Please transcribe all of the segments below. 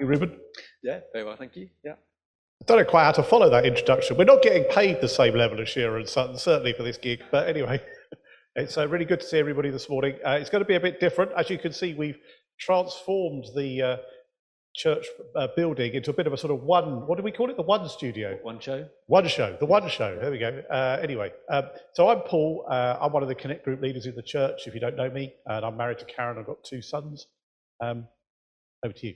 You, Reuben? Yeah, very well, thank you. Yeah. I don't know quite how to follow that introduction. We're not getting paid the same level as Shearer and Sutton, certainly for this gig. But anyway, it's uh, really good to see everybody this morning. Uh, it's going to be a bit different. As you can see, we've transformed the uh, church uh, building into a bit of a sort of one, what do we call it? The one studio. One show. One show, the one show. There we go. Uh, anyway, um, so I'm Paul. Uh, I'm one of the Connect Group leaders in the church, if you don't know me. And I'm married to Karen. I've got two sons. Um, over to you.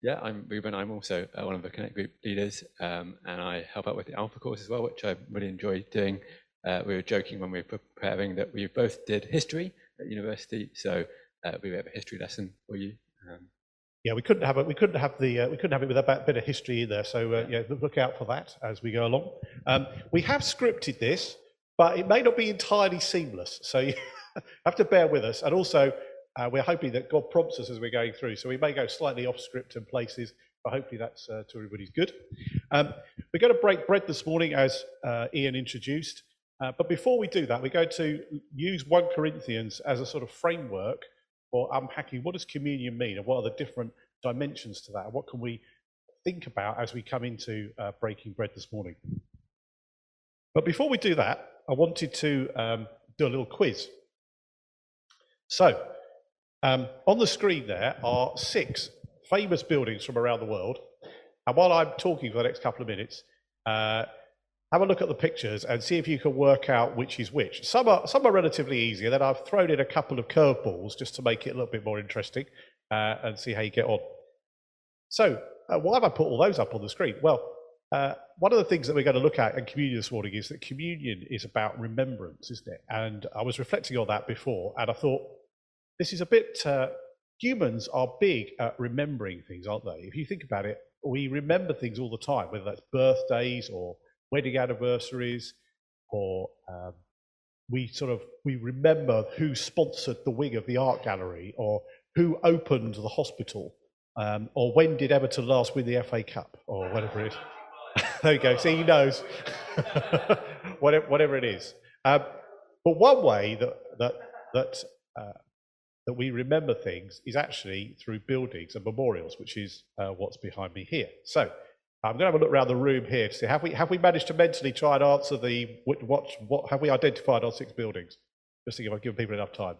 Yeah, I'm Reuben. I'm also uh, one of the Connect Group leaders, um, and I help out with the Alpha course as well, which I really enjoy doing. Uh, we were joking when we were preparing that we both did history at university, so uh, we have a history lesson for you. Um, yeah, we couldn't have it. We couldn't have the. Uh, we couldn't have it with a bit of history in there. So uh, yeah, look out for that as we go along. Um, we have scripted this, but it may not be entirely seamless. So you have to bear with us. And also, uh, we're hoping that God prompts us as we're going through. So we may go slightly off script in places, but hopefully that's uh, to everybody's good. Um, we're going to break bread this morning, as uh, Ian introduced. Uh, but before we do that, we're going to use 1 Corinthians as a sort of framework for unpacking what does communion mean and what are the different dimensions to that and what can we think about as we come into uh, breaking bread this morning. But before we do that, I wanted to um, do a little quiz. So, um, on the screen there are six famous buildings from around the world. And while I'm talking for the next couple of minutes, uh, have a look at the pictures and see if you can work out which is which. Some are, some are relatively easy, and then I've thrown in a couple of curveballs just to make it a little bit more interesting uh, and see how you get on. So, uh, why have I put all those up on the screen? Well, uh, one of the things that we're going to look at in communion this morning is that communion is about remembrance, isn't it? And I was reflecting on that before, and I thought, this is a bit, uh, humans are big at remembering things, aren't they? If you think about it, we remember things all the time, whether that's birthdays or wedding anniversaries, or um, we sort of, we remember who sponsored the wing of the art gallery, or who opened the hospital, um, or when did Everton last win the FA Cup, or whatever it is. there you go, see, he knows. whatever, whatever it is. Um, but one way that, that, that uh, that we remember things is actually through buildings and memorials, which is uh, what's behind me here. So I'm going to have a look around the room here to see have we have we managed to mentally try and answer the what what have we identified our six buildings? Just to give I've given people enough time.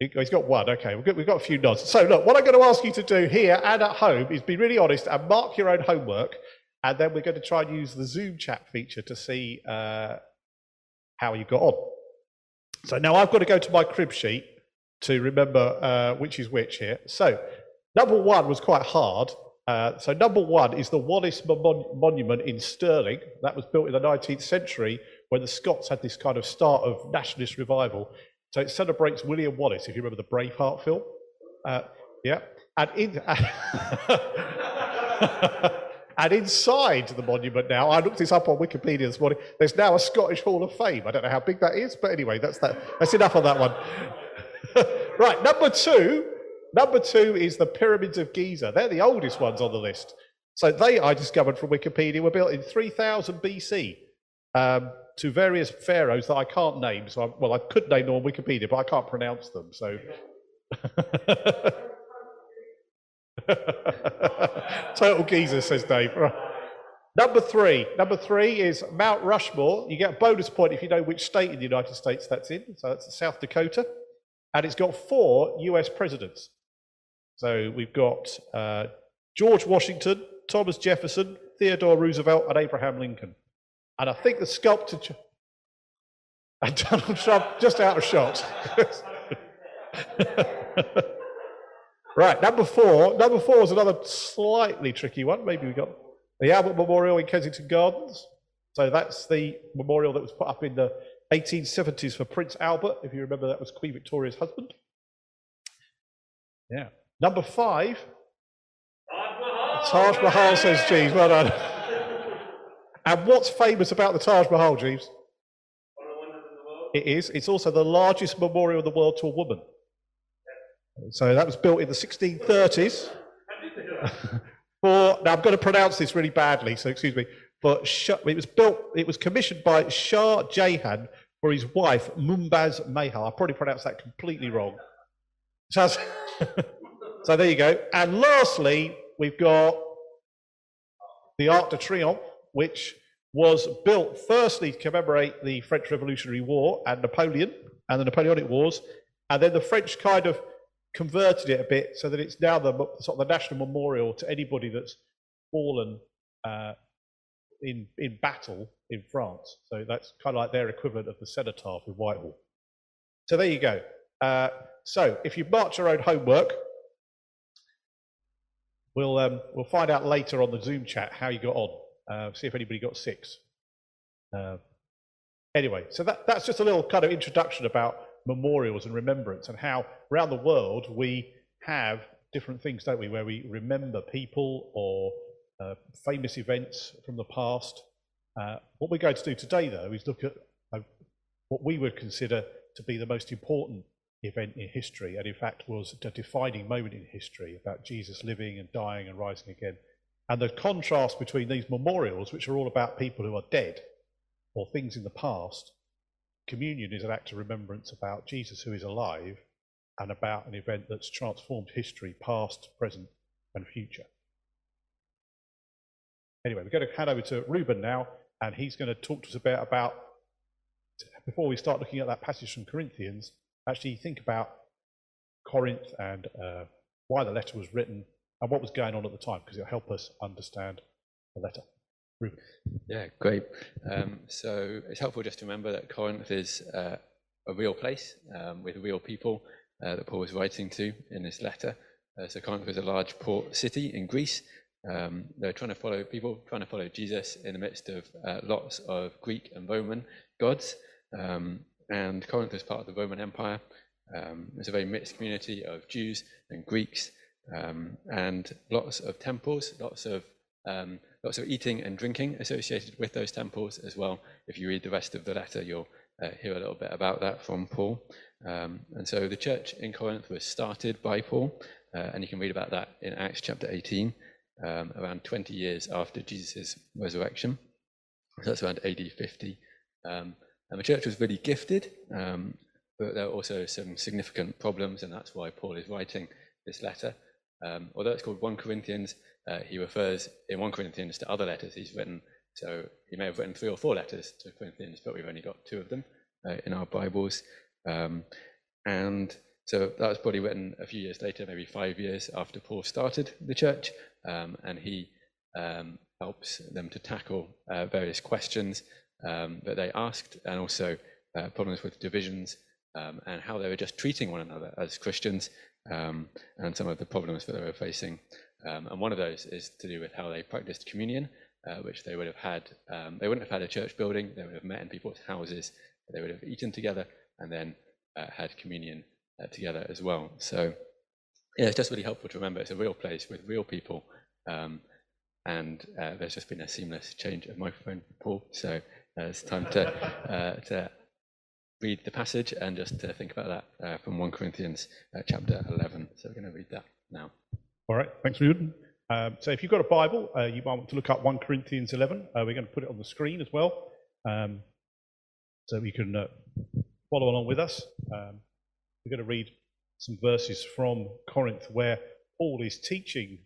He's got one. Okay, we've got, we've got a few nods. So look, what I'm going to ask you to do here and at home is be really honest and mark your own homework, and then we're going to try and use the Zoom chat feature to see uh, how you got on. So now I've got to go to my crib sheet to remember uh, which is which here. So, number one was quite hard. Uh, so, number one is the Wallace Mon- Monument in Stirling. That was built in the 19th century when the Scots had this kind of start of nationalist revival. So, it celebrates William Wallace, if you remember the Braveheart film. Uh, yeah. And, in, and inside the monument now, I looked this up on Wikipedia this morning, there's now a Scottish Hall of Fame. I don't know how big that is, but anyway, that's, that. that's enough on that one. right, number two. Number two is the pyramids of Giza. They're the oldest ones on the list. So they, I discovered from Wikipedia, were built in 3000 BC um, to various pharaohs that I can't name. So, I, well, I could name them on Wikipedia, but I can't pronounce them. So. Total Giza, says Dave. Number three. Number three is Mount Rushmore. You get a bonus point if you know which state in the United States that's in. So that's South Dakota and it's got four US presidents. So we've got uh, George Washington, Thomas Jefferson, Theodore Roosevelt, and Abraham Lincoln. And I think the sculptor and Donald Trump just out of shot. right, number four. Number four is another slightly tricky one. Maybe we got the Albert Memorial in Kensington Gardens. So that's the memorial that was put up in the 1870s for Prince Albert, if you remember that was Queen Victoria's husband. Yeah. Number five. Taj Mahal, Taj Mahal says Jeeves. Well done. and what's famous about the Taj Mahal, Jeeves? It is. It's also the largest memorial in the world to a woman. So that was built in the 1630s. for, now I'm going to pronounce this really badly, so excuse me. But it was built, it was commissioned by Shah Jahan for his wife, Mumtaz Mahal. I probably pronounced that completely wrong. So, so there you go. And lastly, we've got the Arc de Triomphe, which was built firstly to commemorate the French Revolutionary War and Napoleon and the Napoleonic Wars, and then the French kind of converted it a bit so that it's now the sort of the national memorial to anybody that's fallen uh, in in battle in France. So that's kind of like their equivalent of the cenotaph in Whitehall. So there you go. Uh, so if you marked your own homework, we'll um, we'll find out later on the Zoom chat how you got on. Uh, see if anybody got six. Uh, anyway, so that, that's just a little kind of introduction about memorials and remembrance and how around the world we have different things, don't we, where we remember people or uh, famous events from the past. Uh, what we're going to do today, though, is look at uh, what we would consider to be the most important event in history, and in fact was a defining moment in history about Jesus living and dying and rising again. And the contrast between these memorials, which are all about people who are dead or things in the past, communion is an act of remembrance about Jesus who is alive and about an event that's transformed history, past, present, and future. Anyway, we're going to hand over to Reuben now, and he's going to talk to us about, about before we start looking at that passage from Corinthians, actually think about Corinth and uh, why the letter was written and what was going on at the time, because it'll help us understand the letter. Reuben. Yeah, great. Um, so it's helpful just to remember that Corinth is uh, a real place um, with real people uh, that Paul was writing to in this letter. Uh, so Corinth was a large port city in Greece. Um, they're trying to follow people, trying to follow Jesus in the midst of uh, lots of Greek and Roman gods. Um, and Corinth was part of the Roman Empire. Um, it's a very mixed community of Jews and Greeks, um, and lots of temples, lots of um, lots of eating and drinking associated with those temples as well. If you read the rest of the letter, you'll uh, hear a little bit about that from Paul. Um, and so the church in Corinth was started by Paul, uh, and you can read about that in Acts chapter 18, um, around 20 years after Jesus' resurrection. So that's around AD 50. Um, and the church was really gifted, um, but there were also some significant problems, and that's why Paul is writing this letter. Um, although it's called 1 Corinthians, uh, he refers in 1 Corinthians to other letters he's written. So he may have written three or four letters to Corinthians, but we've only got two of them uh, in our Bibles. Um, and so that was probably written a few years later, maybe five years after Paul started the church, um, and he um, helps them to tackle uh, various questions um, that they asked, and also uh, problems with divisions um, and how they were just treating one another as Christians, um, and some of the problems that they were facing. Um, and one of those is to do with how they practiced communion, uh, which they would have had. They wouldn't have had a church building; they would have met in people's houses. They would have eaten together and then uh, had communion uh, together as well. So, yeah, it's just really helpful to remember it's a real place with real people. Um, and uh, there's just been a seamless change of microphone, for Paul. So uh, it's time to, uh, to read the passage and just to think about that uh, from 1 Corinthians uh, chapter 11. So we're going to read that now. All right, thanks, Reuben. Um, so if you've got a Bible, uh, you might want to look up 1 Corinthians 11. we're going to put it on the screen as well, um, so you can follow along with us. Um, we're going to read some verses from Corinth where Paul is teaching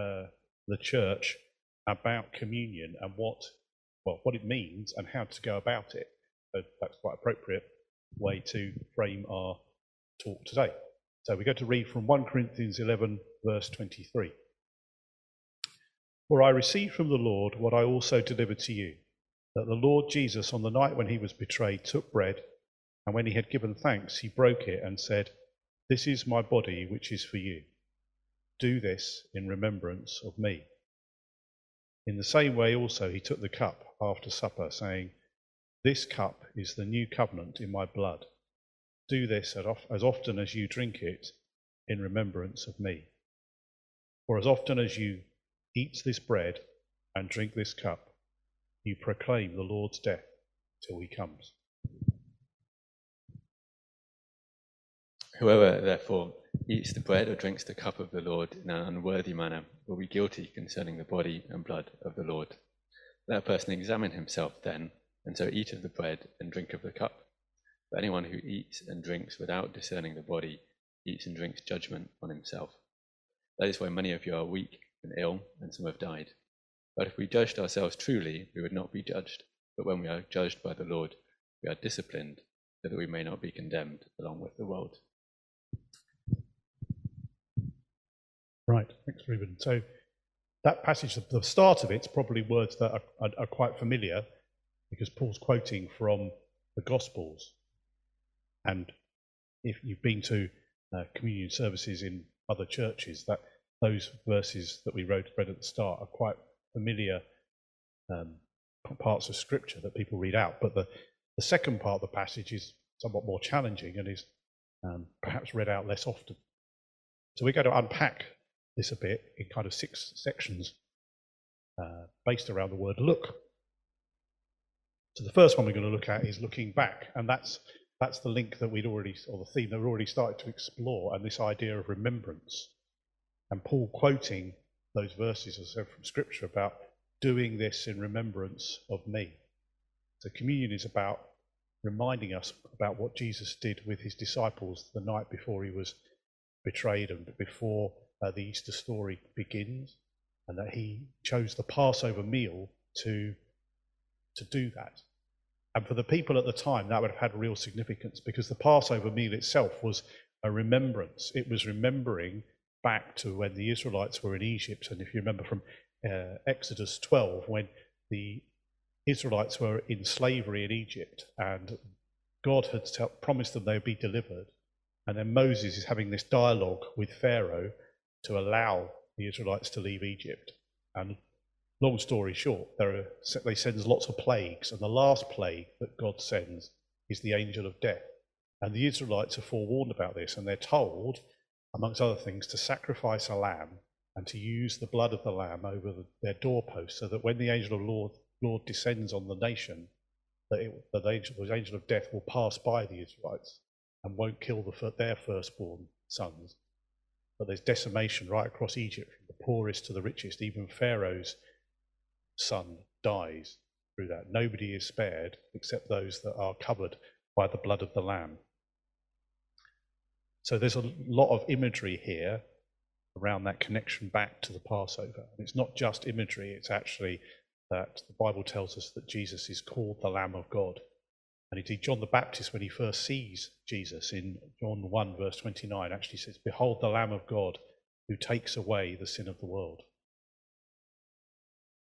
uh, the church about communion and what well, what it means and how to go about it. So that's quite appropriate way to frame our talk today. So we're going to read from 1 Corinthians 11, verse 23. For I received from the Lord what I also delivered to you, that the Lord Jesus, on the night when he was betrayed, took bread, and when he had given thanks, he broke it and said, This is my body, which is for you. Do this in remembrance of me. In the same way, also, he took the cup after supper, saying, This cup is the new covenant in my blood. Do this as often as you drink it in remembrance of me. For as often as you eat this bread and drink this cup, you proclaim the Lord's death till he comes. Whoever, therefore, eats the bread or drinks the cup of the Lord in an unworthy manner will be guilty concerning the body and blood of the Lord. Let a person examine himself then, and so eat of the bread and drink of the cup. But anyone who eats and drinks without discerning the body eats and drinks judgment on himself. That is why many of you are weak and ill, and some have died. But if we judged ourselves truly, we would not be judged. But when we are judged by the Lord, we are disciplined, so that we may not be condemned along with the world. Right, thanks, Reuben. So that passage, the start of it's probably words that are, are, quite familiar because Paul's quoting from the Gospels. And if you've been to uh, communion services in other churches, that those verses that we wrote read at the start are quite familiar um, parts of Scripture that people read out. But the, the second part of the passage is somewhat more challenging and is um, perhaps read out less often. So we're going to unpack this a bit in kind of six sections uh, based around the word look. So the first one we're going to look at is looking back, and that's that's the link that we'd already, or the theme that we already started to explore, and this idea of remembrance. And Paul quoting those verses, as I said, from Scripture about doing this in remembrance of me. So communion is about reminding us about what Jesus did with his disciples the night before he was betrayed and before uh, the Easter story begins, and that he chose the Passover meal to, to do that. And for the people at the time, that would have had real significance because the Passover meal itself was a remembrance. It was remembering back to when the Israelites were in Egypt. And if you remember from uh, Exodus 12, when the Israelites were in slavery in Egypt and God had promised them they would be delivered. And then Moses is having this dialogue with Pharaoh to allow the Israelites to leave Egypt. And long story short, are, they sends lots of plagues, and the last plague that God sends is the angel of death. And the Israelites are forewarned about this, and they're told, amongst other things, to sacrifice a lamb and to use the blood of the lamb over the, their doorposts, so that when the angel of Lord, Lord descends on the nation, that, it, that the, angel, the angel of death will pass by the Israelites and won't kill the, their firstborn sons, but there's decimation right across Egypt, from the poorest to the richest. Even Pharaoh's son dies through that. Nobody is spared except those that are covered by the blood of the Lamb. So there's a lot of imagery here around that connection back to the Passover. And it's not just imagery, it's actually that the Bible tells us that Jesus is called the Lamb of God. And indeed, John the Baptist, when he first sees Jesus in John 1, verse 29, actually says, Behold the Lamb of God who takes away the sin of the world.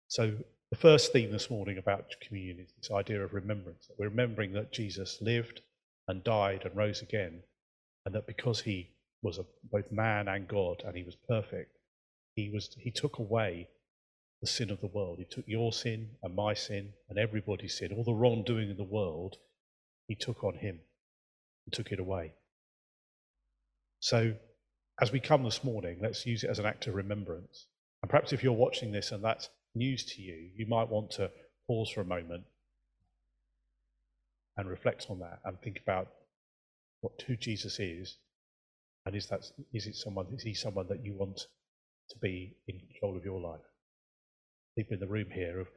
So, the first theme this morning about communion is this idea of remembrance. We're remembering that Jesus lived and died and rose again, and that because he was a, both man and God and he was perfect, he, was, he took away the sin of the world. He took your sin and my sin and everybody's sin, all the wrongdoing in the world, he took on him and took it away. So, as we come this morning, let's use it as an act of remembrance. And perhaps if you're watching this and that's news to you, you might want to pause for a moment and reflect on that and think about what who Jesus is, and is that is it someone is he someone that you want to be in control of your life? People in the room here have,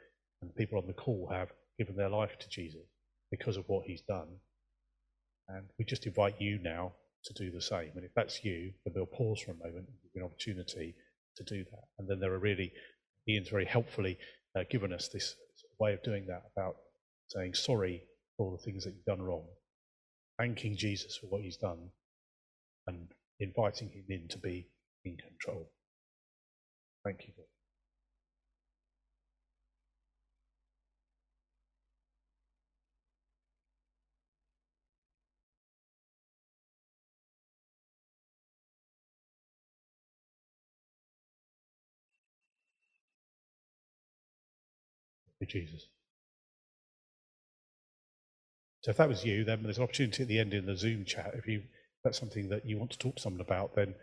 and people on the call have given their life to Jesus because of what he's done. And we just invite you now to do the same. And if that's you, then we'll pause for a moment and give you an opportunity to do that. And then there are really, Ian's very helpfully uh, given us this way of doing that about saying sorry for all the things that you've done wrong, thanking Jesus for what he's done, and inviting him in to be in control. Thank you. Jesus. So if that was you, then there's an opportunity at the end in the Zoom chat. If you that's something that you want to talk to someone about, then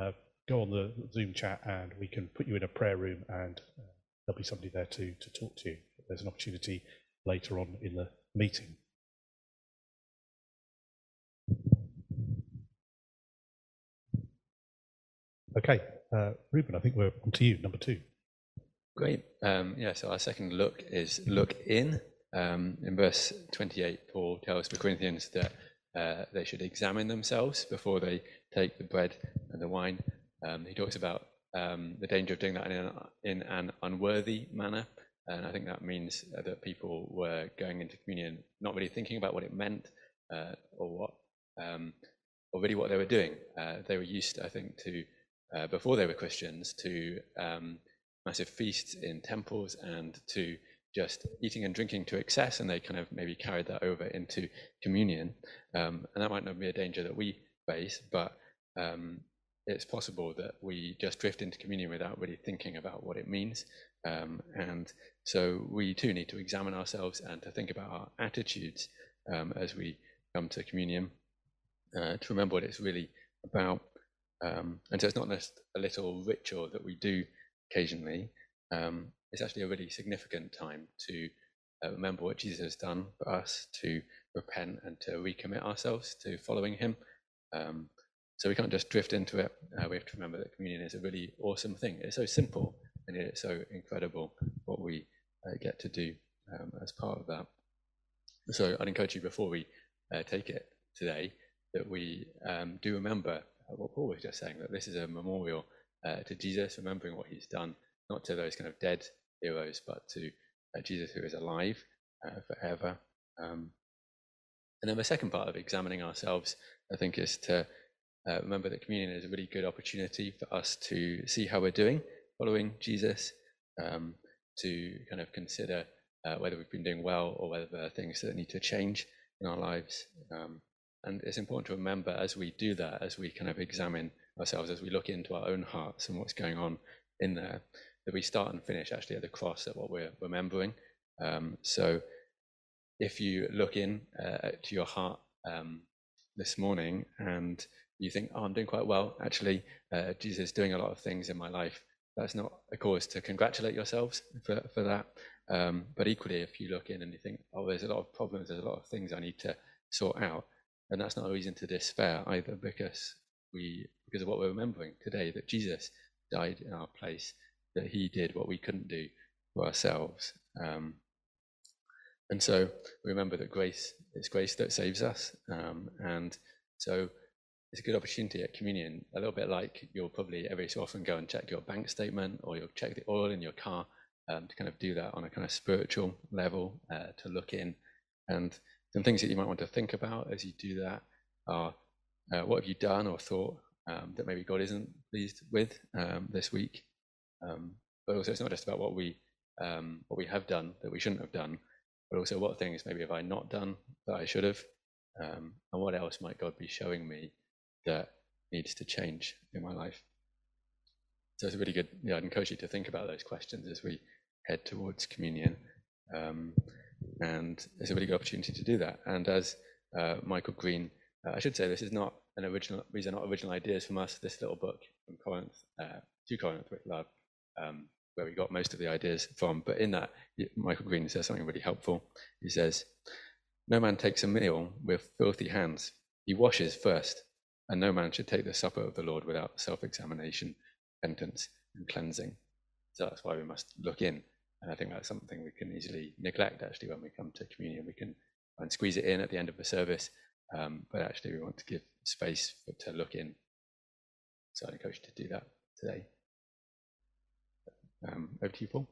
uh, go on the Zoom chat and we can put you in a prayer room and uh, there'll be somebody there to, to talk to you. There's an opportunity later on in the meeting. Okay, uh, Reuben, I think we're on to you, number two. Great. Um, yeah, so our second look is look in. Um, in verse 28, Paul tells the Corinthians that uh, they should examine themselves before they take the bread and the wine. Um, he talks about um, the danger of doing that in an, in an unworthy manner. And I think that means that people were going into communion not really thinking about what it meant uh, or what, um, or really what they were doing. Uh, they were used, I think, to uh, before they were Christians, to um, massive feasts in temples and to just eating and drinking to excess, and they kind of maybe carried that over into communion. Um, and that might not be a danger that we face, but um, it's possible that we just drift into communion without really thinking about what it means. Um, and so we too need to examine ourselves and to think about our attitudes um, as we come to communion, uh, to remember what it's really about. Um, and so it's not just a little ritual that we do occasionally. Um, it's actually a really significant time to uh, remember what Jesus has done for us, to repent and to recommit ourselves to following him. Um, so we can't just drift into it. Uh, we have to remember that communion is a really awesome thing. It's so simple and it's so incredible what we uh, get to do um, as part of that. So I'd encourage you before we uh, take it today that we um, do remember what Paul was just saying, that this is a memorial uh, to Jesus, remembering what he's done, not to those kind of dead heroes, but to uh, Jesus who is alive uh, forever. Um, and then the second part of examining ourselves, I think, is to uh, remember that communion is a really good opportunity for us to see how we're doing following Jesus, um, to kind of consider uh, whether we've been doing well or whether there are things that need to change in our lives. Um, and it's important to remember as we do that, as we kind of examine ourselves, as we look into our own hearts and what's going on in there, that we start and finish actually at the cross at what we're remembering. Um, so if you look in uh, to your heart um, this morning and you think, oh, I'm doing quite well. Actually, uh, Jesus is doing a lot of things in my life. That's not a cause to congratulate yourselves for, for that. Um, but equally, if you look in and you think, oh, there's a lot of problems, there's a lot of things I need to sort out, and that's not a reason to despair either, because we, because of what we're remembering today, that Jesus died in our place, that He did what we couldn't do for ourselves. Um, and so we remember that grace is grace that saves us, um, and so it's a good opportunity at communion, a little bit like you'll probably every so often go and check your bank statement or you'll check the oil in your car um, to kind of do that on a kind of spiritual level, uh, to look in. And some things that you might want to think about as you do that are uh, what have you done or thought um, that maybe God isn't pleased with um, this week? Um, but also, it's not just about what we um, what we have done that we shouldn't have done, but also what things maybe have I not done that I should have, um, and what else might God be showing me that needs to change in my life? So it's a really good. Yeah, I'd encourage you to think about those questions as we head towards communion, um, and it's a really good opportunity to do that. And as uh, Michael Green, uh, I should say, this is not an original. These are not original ideas from us. This little book from Corinth uh, to Corinth with love, um, where we got most of the ideas from. But in that, Michael Green says something really helpful. He says, "No man takes a meal with filthy hands. He washes first, And no man should take the supper of the Lord without self examination, repentance, and cleansing. So that's why we must look in. And I think that's something we can easily neglect actually when we come to communion. We can and squeeze it in at the end of the service, um, but actually we want to give space for, to look in. So I encourage you to do that today. Um, over to you, Paul.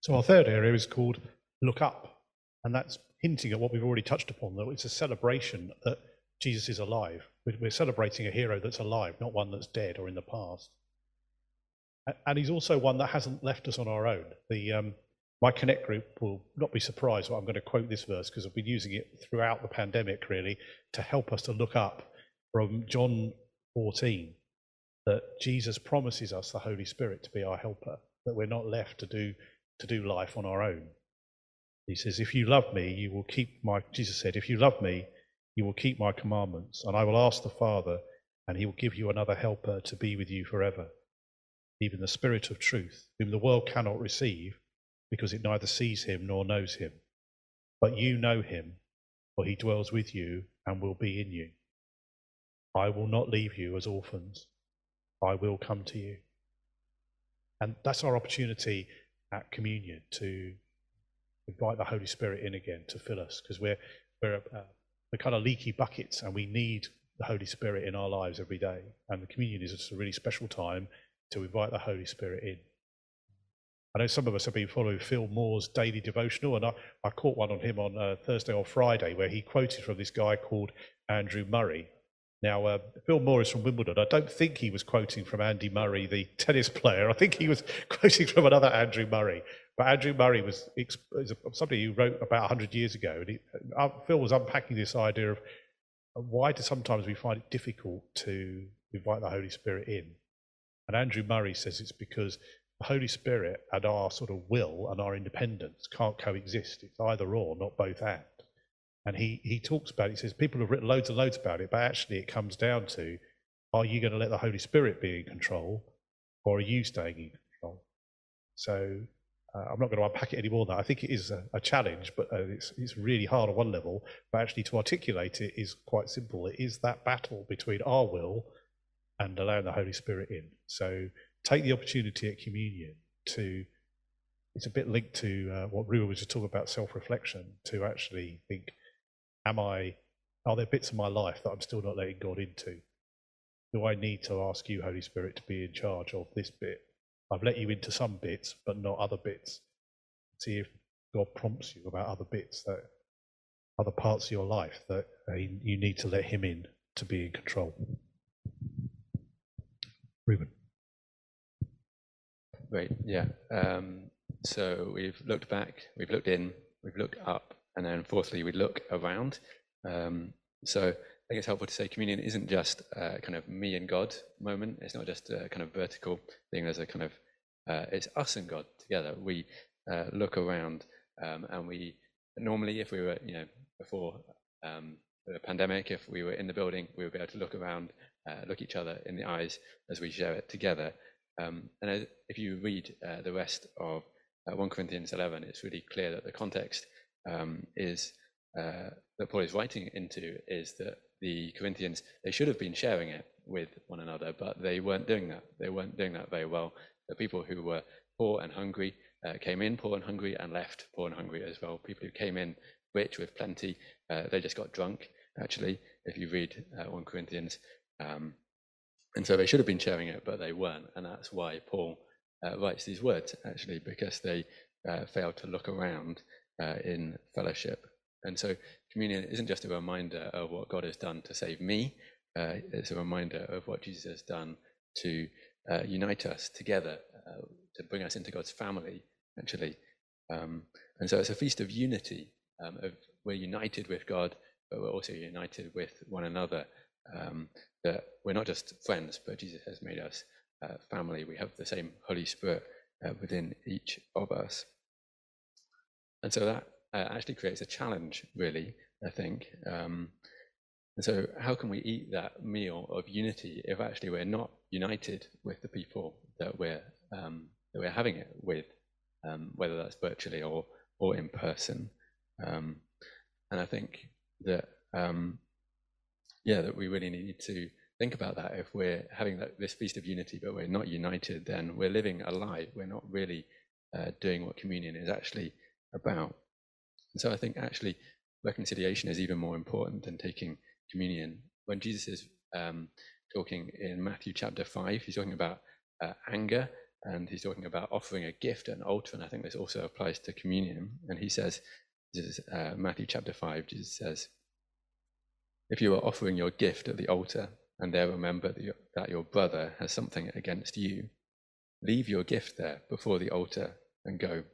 So our third area is called look up, and that's hinting at what we've already touched upon, that it's a celebration that Jesus is alive. We're celebrating a hero that's alive, not one that's dead or in the past. And he's also one that hasn't left us on our own. The um, my Connect group will not be surprised when I'm going to quote this verse because I've been using it throughout the pandemic, really, to help us to look up from John 14 that Jesus promises us the Holy Spirit to be our helper, that we're not left to do to do life on our own. He says, If you love me, you will keep my, Jesus said, If you love me, you will keep my commandments, and I will ask the Father, and he will give you another helper to be with you forever, even the Spirit of truth, whom the world cannot receive, because it neither sees him nor knows him. But you know him, for he dwells with you and will be in you. I will not leave you as orphans, I will come to you. And that's our opportunity at communion to invite the Holy Spirit in again to fill us because we're, we're, uh, kind of leaky buckets and we need the Holy Spirit in our lives every day. And the communion is just a really special time to invite the Holy Spirit in. I know some of us have been following Phil Moore's daily devotional, and I, I caught one on him on uh, Thursday or Friday where he quoted from this guy called Andrew Murray. Now, uh, Phil Moore is from Wimbledon. I don't think he was quoting from Andy Murray, the tennis player. I think he was quoting from another Andrew Murray. But Andrew Murray was, somebody who wrote about 100 years ago. And he, uh, Phil was unpacking this idea of why do sometimes we find it difficult to invite the Holy Spirit in? And Andrew Murray says it's because the Holy Spirit and our sort of will and our independence can't coexist. It's either or, not both and. And he, he talks about it, he says people have written loads and loads about it, but actually it comes down to are you going to let the Holy Spirit be in control or are you staying in control? So uh, I'm not going to unpack it any more than that. I think it is a, a challenge, but uh, it's, it's really hard on one level. But actually, to articulate it is quite simple. It is that battle between our will and allowing the Holy Spirit in. So take the opportunity at communion to, it's a bit linked to uh, what Reuben was just talking about self reflection, to actually think, am I, are there bits of my life that I'm still not letting God into? Do I need to ask you, Holy Spirit, to be in charge of this bit? I've let you into some bits, but not other bits. See if God prompts you about other bits that other parts of your life that uh, you need to let Him in to be in control. Reuben. Great, yeah. Um, so we've looked back, we've looked in, we've looked up, and then fourthly, we look around. Um, so I think it's helpful to say communion isn't just a kind of me and God moment. It's not just a kind of vertical thing. There's a kind of uh, it's us and God together. We uh, look around, um, and we normally, if we were, you know, before um, the pandemic, if we were in the building, we would be able to look around, uh, look each other in the eyes as we share it together. Um, and if you read uh, the rest of uh, 1 Corinthians 11, it's really clear that the context um, is uh, that Paul is writing into is that the Corinthians they should have been sharing it with one another, but they weren't doing that. They weren't doing that very well. The people who were poor and hungry uh, came in poor and hungry and left poor and hungry as well. People who came in rich with plenty, uh, they just got drunk. Actually, if you read uh, 1 Corinthians, um, and so they should have been sharing it, but they weren't, and that's why Paul uh, writes these words actually because they uh, failed to look around uh, in fellowship. And so communion isn't just a reminder of what God has done to save me, uh, it's a reminder of what Jesus has done to uh, unite us together, uh, to bring us into God's family, actually. Um, and so it's a feast of unity. Um, of, we're united with God, but we're also united with one another. Um, that we're not just friends, but Jesus has made us uh, family. We have the same Holy Spirit uh, within each of us. And so that uh, actually creates a challenge, really, I think. Um, and so, how can we eat that meal of unity if actually we're not united with the people that we're um, that we're having it with, um, whether that's virtually or or in person? Um, and I think that um, yeah, that we really need to think about that. If we're having that, this feast of unity, but we're not united, then we're living a lie. We're not really uh, doing what communion is actually about. And so I think actually reconciliation is even more important than taking communion. When Jesus is um, talking in Matthew chapter 5, he's talking about uh, anger and he's talking about offering a gift an altar. And I think this also applies to communion. And he says, this is uh, Matthew chapter 5, Jesus says, If you are offering your gift at the altar and there remember that your, that your brother has something against you, leave your gift there before the altar and go.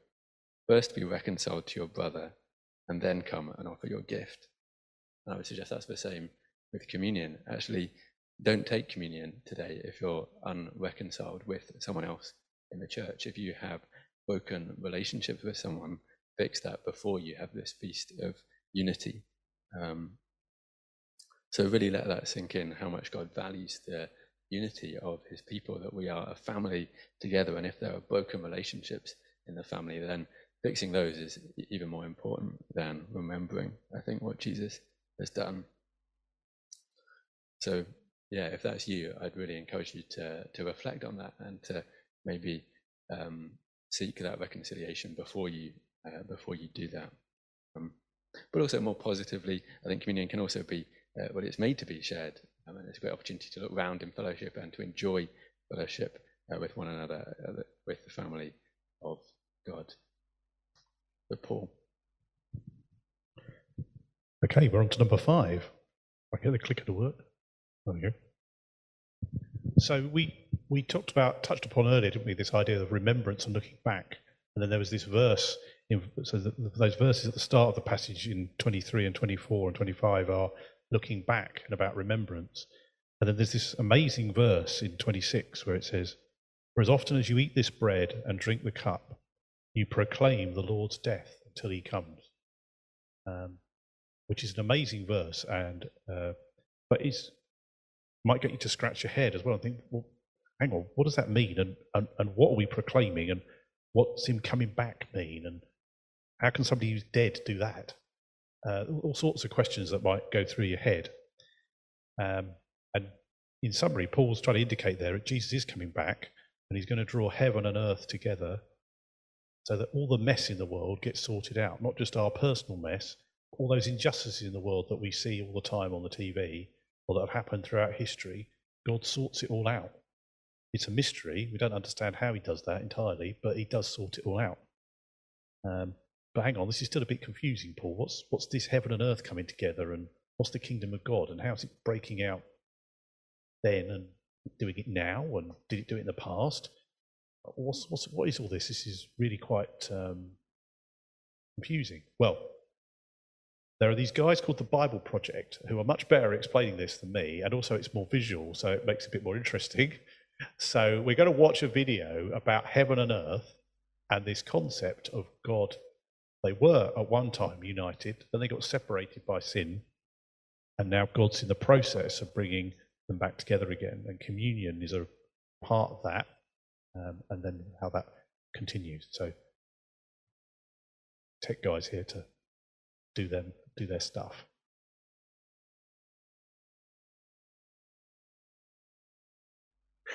First be reconciled to your brother and then come and offer your gift. And I would suggest that's the same with communion. Actually, don't take communion today if you're unreconciled with someone else in the church. If you have broken relationships with someone, fix that before you have this feast of unity. Um, so really let that sink in how much God values the unity of his people, that we are a family together. And if there are broken relationships in the family, then fixing those is even more important than remembering, I think, what Jesus has done. So, yeah, if that's you, I'd really encourage you to, to reflect on that and to maybe um, seek that reconciliation before you uh, before you do that. Um, but also more positively, I think communion can also be uh, what it's made to be shared. And it's a great opportunity to look round in fellowship and to enjoy fellowship uh, with one another, uh, with the family of God. But Paul. Okay, we're on to number five. I hear the clicker to work. There we go. So we we talked about touched upon earlier, didn't we? This idea of remembrance and looking back, and then there was this verse. In, so the, those verses at the start of the passage in 23 and 24 and 25 are looking back and about remembrance. And then there's this amazing verse in 26 where it says, "For as often as you eat this bread and drink the cup, you proclaim the Lord's death until He comes." Um, which is an amazing verse, and uh, but it's might get you to scratch your head as well and think, well, hang on, what does that mean, and and, and what are we proclaiming, and what's him coming back mean, and how can somebody who's dead do that? Uh, all sorts of questions that might go through your head. Um, and in summary, Paul's trying to indicate there that Jesus is coming back, and he's going to draw heaven and earth together, so that all the mess in the world gets sorted out, not just our personal mess, all those injustices in the world that we see all the time on the TV or that have happened throughout history, God sorts it all out. It's a mystery. We don't understand how he does that entirely, but he does sort it all out. Um, but hang on, this is still a bit confusing, Paul. What's what's this heaven and earth coming together, and what's the kingdom of God, and how's it breaking out then and doing it now, and did it do it in the past? What's what's what is all this? This is really quite um, confusing. Well, there are these guys called the Bible Project who are much better at explaining this than me, and also it's more visual, so it makes it a bit more interesting. So we're going to watch a video about heaven and earth and this concept of God. They were at one time united, then they got separated by sin, and now God's in the process of bringing them back together again. And communion is a part of that, um, and then how that continues. So, tech guys here to do them do their stuff.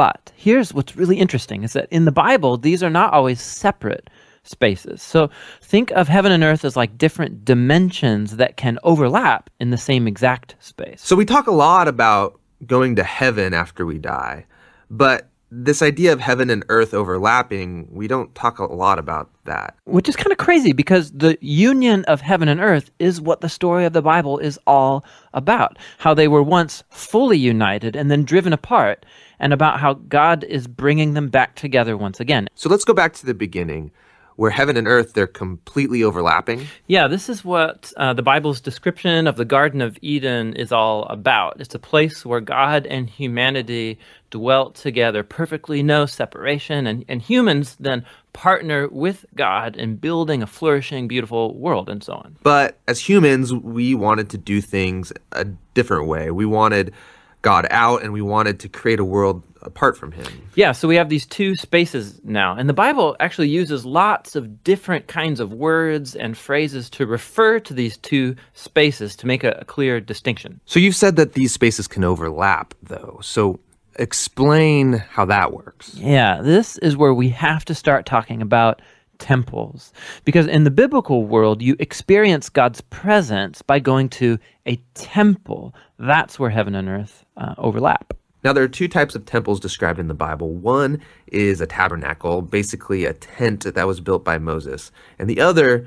but here's what's really interesting is that in the Bible these are not always separate spaces. So think of heaven and earth as like different dimensions that can overlap in the same exact space. So we talk a lot about going to heaven after we die. But this idea of heaven and earth overlapping, we don't talk a lot about that. Which is kind of crazy because the union of heaven and earth is what the story of the Bible is all about. How they were once fully united and then driven apart, and about how God is bringing them back together once again. So let's go back to the beginning where heaven and earth they're completely overlapping yeah this is what uh, the bible's description of the garden of eden is all about it's a place where god and humanity dwelt together perfectly no separation and, and humans then partner with god in building a flourishing beautiful world and so on but as humans we wanted to do things a different way we wanted god out and we wanted to create a world apart from him. Yeah, so we have these two spaces now. And the Bible actually uses lots of different kinds of words and phrases to refer to these two spaces to make a, a clear distinction. So you've said that these spaces can overlap, though. So explain how that works. Yeah, this is where we have to start talking about temples. Because in the biblical world, you experience God's presence by going to a temple. That's where heaven and earth uh, overlap. Now, there are two types of temples described in the Bible. One is a tabernacle, basically a tent that was built by Moses, and the other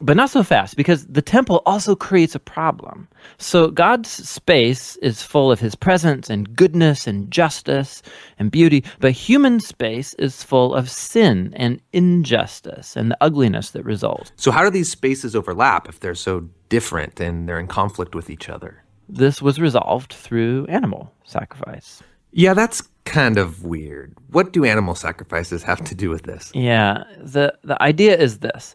But not so fast because the temple also creates a problem. So God's space is full of his presence and goodness and justice and beauty, but human space is full of sin and injustice and the ugliness that results. So, how do these spaces overlap if they're so different and they're in conflict with each other? This was resolved through animal sacrifice. Yeah, that's kind of weird. What do animal sacrifices have to do with this? Yeah, the the idea is this.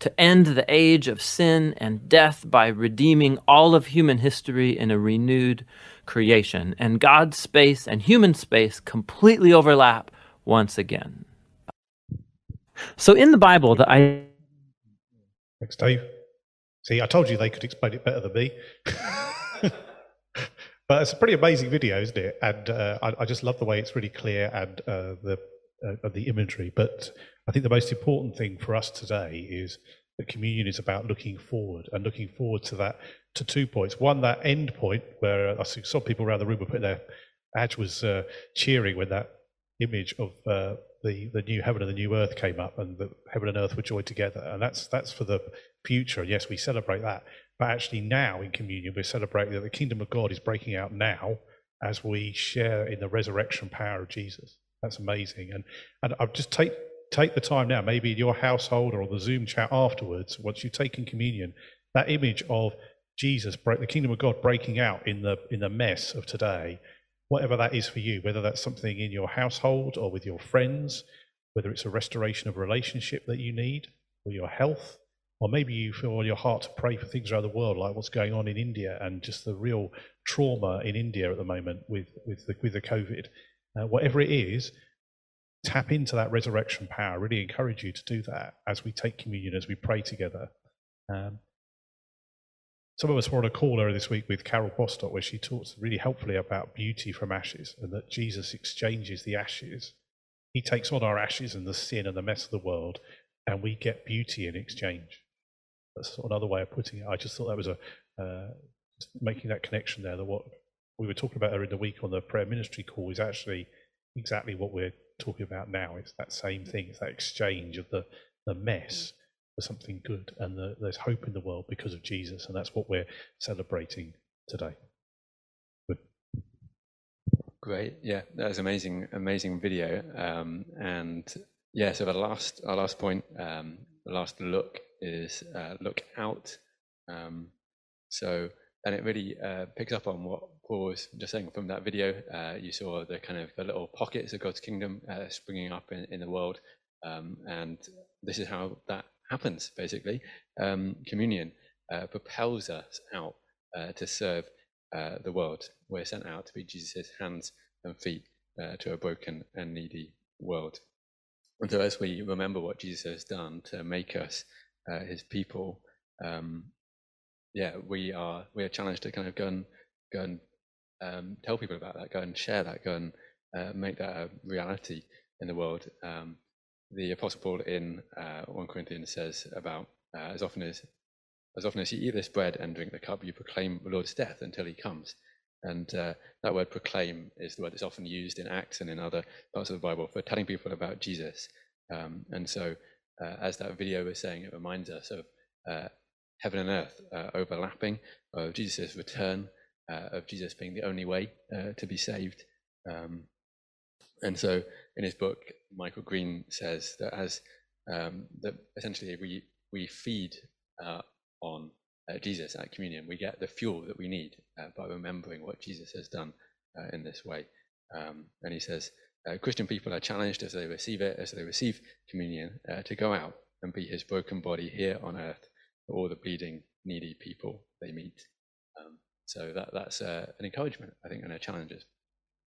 to end the age of sin and death by redeeming all of human history in a renewed creation. And God's space and human space completely overlap once again. So in the Bible, the I Thanks, Dave. See, I told you they could explain it better than me. but it's a pretty amazing video, isn't it? And uh, I, I just love the way it's really clear and uh, the uh, the imagery. But I think the most important thing for us today is that communion is about looking forward and looking forward to that to two points. One, that end point where I saw people around the room were putting their Adge was uh, cheering when that image of uh, the the new heaven and the new earth came up, and the heaven and earth were joined together, and that's that's for the future. And yes, we celebrate that, but actually now in communion we're celebrating that the kingdom of God is breaking out now as we share in the resurrection power of Jesus. That's amazing, and and I'll just take take the time now, maybe in your household or the Zoom chat afterwards, once you've taken communion, that image of Jesus, the kingdom of God breaking out in the in the mess of today whatever that is for you, whether that's something in your household or with your friends, whether it's a restoration of relationship that you need, or your health, or maybe you feel on your heart to pray for things around the world, like what's going on in India and just the real trauma in India at the moment with, with, the, with the COVID. Uh, whatever it is, tap into that resurrection power. Really encourage you to do that as we take communion, as we pray together. Um, some of us were on a call earlier this week with Carol Bostock, where she talks really helpfully about beauty from ashes and that Jesus exchanges the ashes. He takes on our ashes and the sin and the mess of the world, and we get beauty in exchange. That's another way of putting it. I just thought that was a uh, making that connection there. That what we were talking about earlier in the week on the prayer ministry call is actually exactly what we're talking about now. It's that same thing. It's that exchange of the the mess for something good, and the, there's hope in the world because of Jesus, and that's what we're celebrating today. Good. Great. Yeah, that was amazing, amazing video. Um, and yeah, so the last, our last point, um, the last look is uh, look out. Um, so, and it really uh, picks up on what Paul was just saying from that video. Uh, you saw the kind of the little pockets of God's kingdom uh, springing up in, in the world. Um, and this is how that happens, basically. Um, communion uh, propels us out uh, to serve uh, the world. We're sent out to be Jesus' hands and feet to a broken and needy world. And so, as we remember what Jesus has done to make us his people, um, yeah, we are we are challenged to kind of go and go and um, tell people about that, go and share that, go and uh, make that a reality in the world. Um, the Apostle Paul in uh, 1 Corinthians says about uh, as often as as often as you eat this bread and drink the cup, you proclaim the Lord's death until he comes. And uh, that word proclaim is the word that's often used in Acts and in other parts of the Bible for telling people about Jesus. Um, and so, uh, as that video was saying, it reminds us of uh, heaven and earth uh, overlapping, of Jesus' return, uh, of Jesus being the only way uh, to be saved. Um, and so, in his book, Michael Green says that as um, that essentially we we feed uh, on uh, Jesus at communion, we get the fuel that we need uh, by remembering what Jesus has done in this way. Um, and he says Christian people are challenged as they receive it, as they receive communion, to go out and be His broken body here on earth all the bleeding, needy people they meet. Um, so that that's an encouragement, I think, and a challenge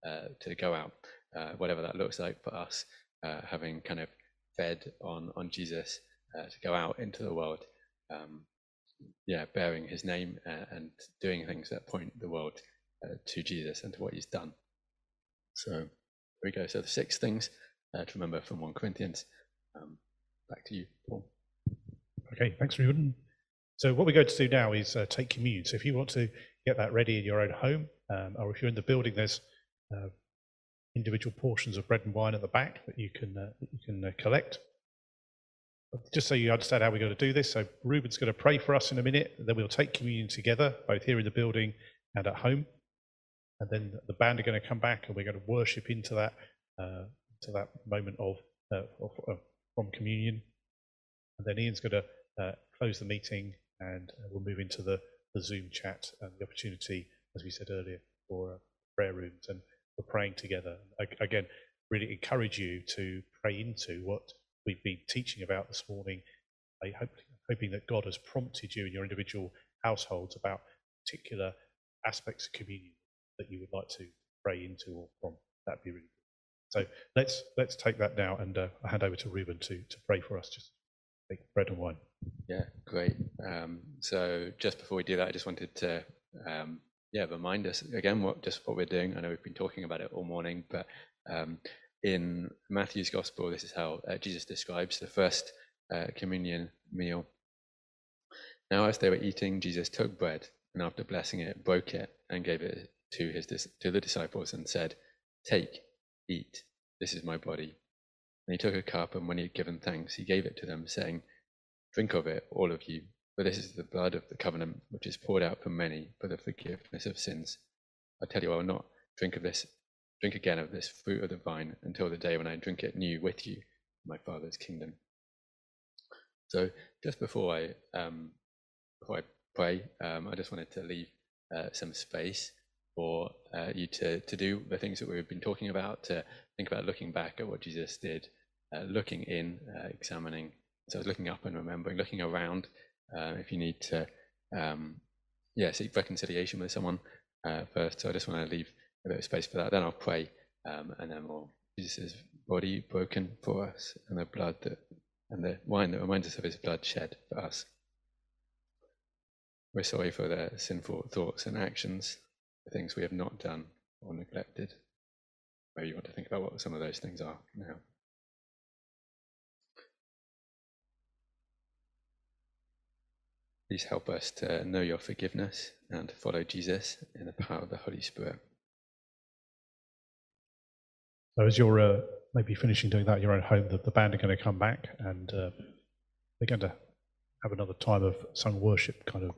to go out uh, whatever that looks like for us, uh, having kind of fed on on Jesus uh, to go out into the world, um, yeah, bearing His name and, and, doing things that point the world uh, to Jesus and to what He's done. So here we go. So the six things uh, to remember from one Corinthians. Um, back to you, Paul. Okay, thanks, Reuben. So what we're going to do now is uh, take communion. So if you want to get that ready in your own home, um, or if you're in the building, there's uh, individual portions of bread and wine at the back that you can uh, that you can uh, collect. But just so you understand how we're going to do this, so Reuben's going to pray for us in a minute, then we'll take communion together, both here in the building and at home, and then the band are going to come back and we're going to worship into that uh, to that moment of, uh, of, from communion, and then Ian's going to uh, close the meeting and uh, we'll move into the, the Zoom chat and the opportunity, as we said earlier, for prayer rooms and for praying together. Again, really encourage you to pray into what we've been teaching about this morning. I hope, hoping that God has prompted you in your individual households about particular aspects of communion that you would like to pray into or from. That'd be really good. So let's let's take that now, and uh, hand over to Reuben to to pray for us. Just take bread and wine. Yeah, great. Um, so just before we do that, I just wanted to um, yeah, remind us again what just what we're doing. I know we've been talking about it all morning, but um, in Matthew's Gospel, this is how uh, Jesus describes the first uh, communion meal. Now, as they were eating, Jesus took bread and, after blessing it, broke it and gave it to his to the disciples and said, "Take, eat. This is my body." And he took a cup, and when he had given thanks, he gave it to them, saying, "Drink of it, all of you." For this is the blood of the covenant, which is poured out for many for the forgiveness of sins. I tell you, I will not drink of this, drink again of this fruit of the vine until the day when I drink it new with you in my Father's kingdom. So, just before I um, before I pray, um, I just wanted to leave uh, some space for uh, you to to do the things that we've been talking about, to think about looking back at what Jesus did, uh, looking in, uh, examining. So, looking up and remembering, looking around uh, if you need to, um, yeah, seek reconciliation with someone uh, first. So I just want to leave a bit of space for that. Then I'll pray, um, and then we'll Jesus' body broken for us, and the blood that, and the wine that reminds us of His blood shed for us. We're sorry for the sinful thoughts and actions, the things we have not done or neglected. Maybe you want to think about what some of those things are now. Please help us to know your forgiveness and follow Jesus in the power of the Holy Spirit. So as you're uh, maybe finishing doing that at your own home, the, the band are going to come back and uh, they're going to have another time of sung worship, kind of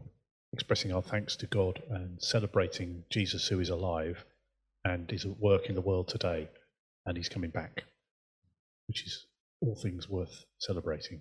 expressing our thanks to God and celebrating Jesus who is alive and is at work in the world today and he's coming back, which is all things worth celebrating.